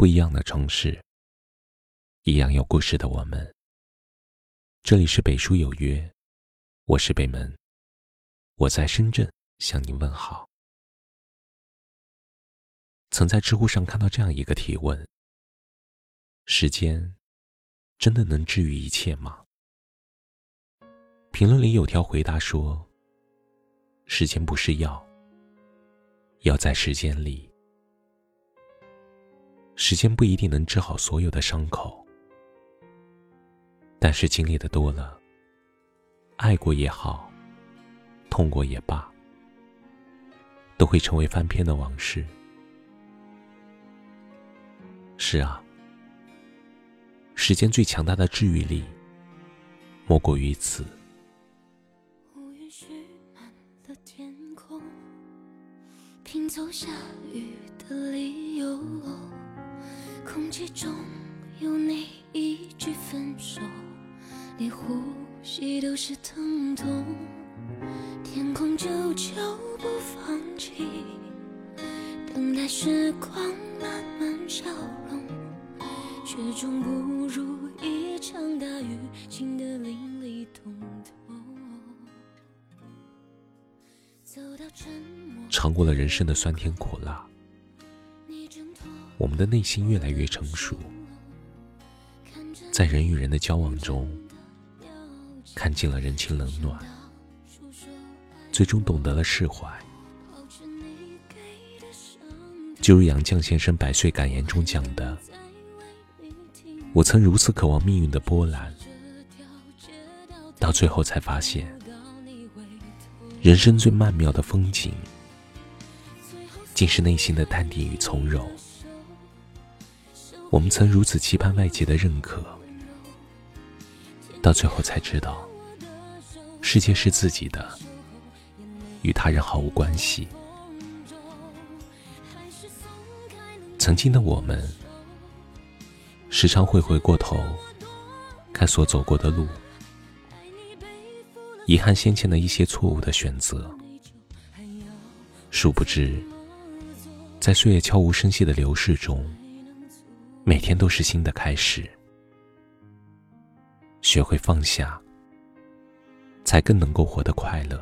不一样的城市，一样有故事的我们。这里是北书有约，我是北门，我在深圳向您问好。曾在知乎上看到这样一个提问：时间真的能治愈一切吗？评论里有条回答说：时间不是药，药在时间里。时间不一定能治好所有的伤口，但是经历的多了，爱过也好，痛过也罢，都会成为翻篇的往事。是啊，时间最强大的治愈力，莫过于此。拼凑下雨的理由。空气中有你一句分手，连呼吸都是疼痛。天空久久不放弃，等待时光慢慢消融，却终不如一场大雨倾得淋漓通透。走到沉默尝过了人生的酸甜苦辣。我们的内心越来越成熟，在人与人的交往中，看尽了人情冷暖，最终懂得了释怀。就如杨绛先生《百岁感言》中讲的：“我曾如此渴望命运的波澜，到最后才发现，人生最曼妙的风景，竟是内心的淡定与从容。”我们曾如此期盼外界的认可，到最后才知道，世界是自己的，与他人毫无关系。曾经的我们，时常会回过头看所走过的路，遗憾先前的一些错误的选择。殊不知，在岁月悄无声息的流逝中。每天都是新的开始，学会放下，才更能够活得快乐。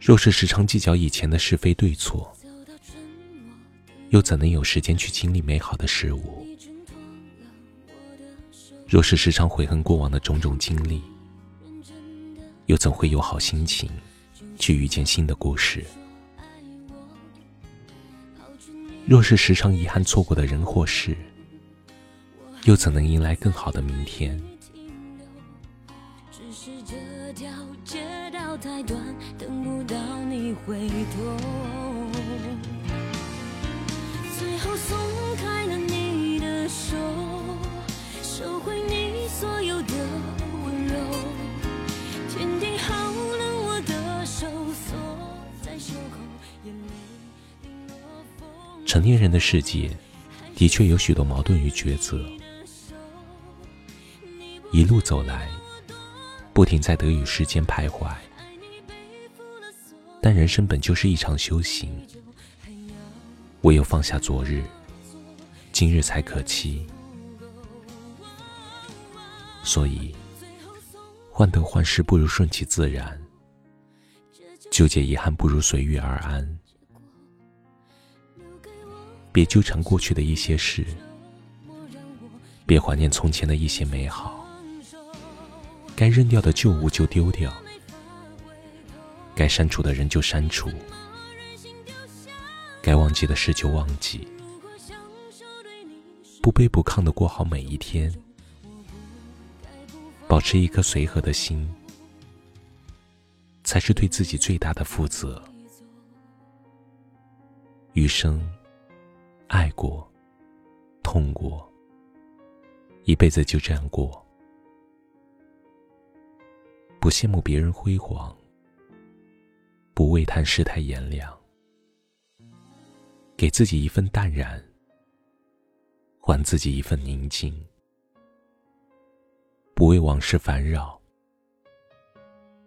若是时常计较以前的是非对错，又怎能有时间去经历美好的事物？若是时常悔恨过往的种种经历，又怎会有好心情去遇见新的故事？若是时常遗憾错过的人或事，又怎能迎来更好的明天？只是这条街道太短，等不到你回头最后松开了你的手，收回你所有的温柔，天地好了我的手，锁在袖口，眼泪。成年人的世界，的确有许多矛盾与抉择。一路走来，不停在得与失间徘徊。但人生本就是一场修行，唯有放下昨日，今日才可期。所以，患得患失不如顺其自然，纠结遗憾不如随遇而安。别纠缠过去的一些事，别怀念从前的一些美好。该扔掉的旧物就丢掉，该删除的人就删除，该忘记的事就忘记。不卑不亢的过好每一天，保持一颗随和的心，才是对自己最大的负责。余生。爱过，痛过，一辈子就这样过。不羡慕别人辉煌，不为叹世态炎凉，给自己一份淡然，还自己一份宁静。不为往事烦扰，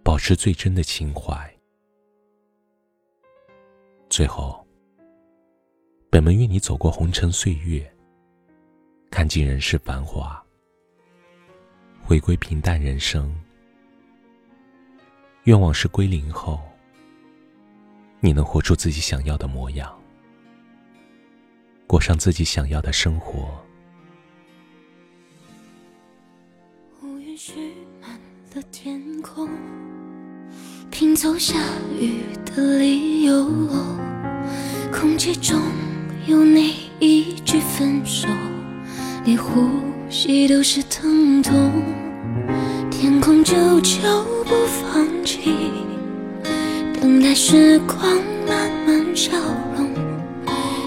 保持最真的情怀。最后。本门与你走过红尘岁月，看尽人世繁华，回归平淡人生。愿往事归零后，你能活出自己想要的模样，过上自己想要的生活。乌云蓄满了天空，拼凑下雨的理由，空气中。有你一句分手，连呼吸都是疼痛。天空久久不放弃，等待时光慢慢消融，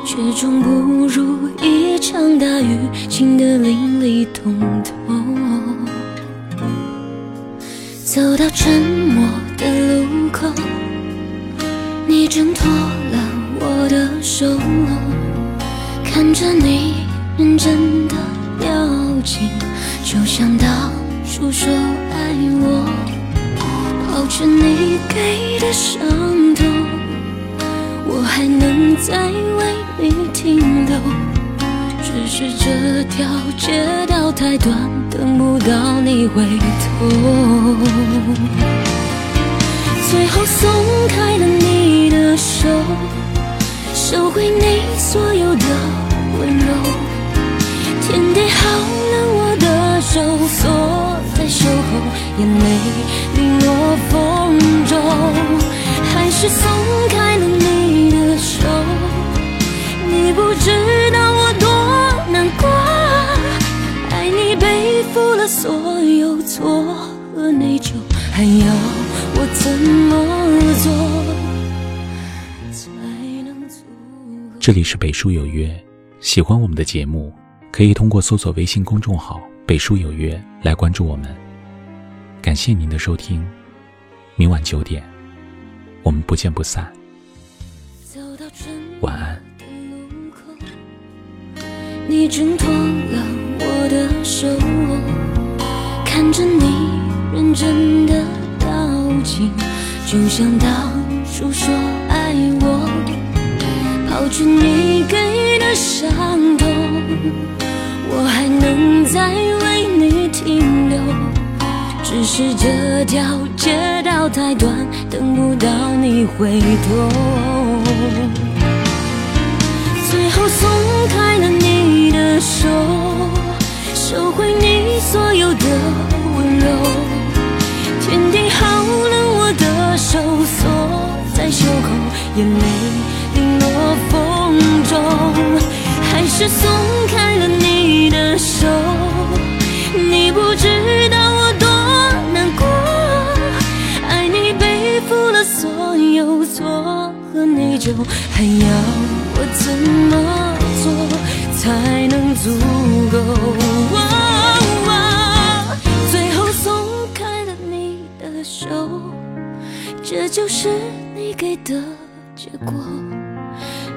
却终不如一场大雨倾得淋漓通透。走到沉默的路口，你挣脱了我的手。看着你认真的表情，就像当初说爱我，抱着你给的伤痛，我还能再为你停留。只是这条街道太短，等不到你回头。最后松开了你的手，收回你所有的。温柔，天地好冷，我的手锁在袖后，眼泪零落风中，还是松开了你的手。你不知道我多难过，爱你背负了所有错和内疚，还要我怎么做这里是北书有约。喜欢我们的节目，可以通过搜索微信公众号“北书有约”来关注我们。感谢您的收听，明晚九点，我们不见不散。晚安。你挣脱了我的手，看着你认真的表情，就像当初说爱我，抛去你给的。伤痛，我还能再为你停留。只是这条街道太短，等不到你回头。最后松开了你的手，收回你所有的温柔。天地好冷，我的手锁在袖口，眼泪是松开了你的手，你不知道我多难过。爱你背负了所有错和内疚，还要我怎么做才能足够？最后松开了你的手，这就是你给的结果。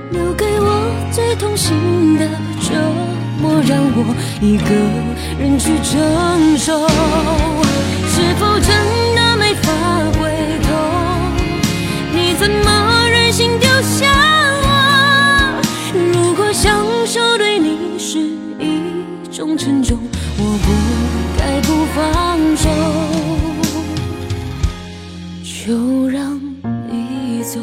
留给我最痛心折磨，让我一个人去承受。是否真的没法回头？你怎么忍心丢下我？如果相守对你是一种沉重，我不该不放手，就让你走。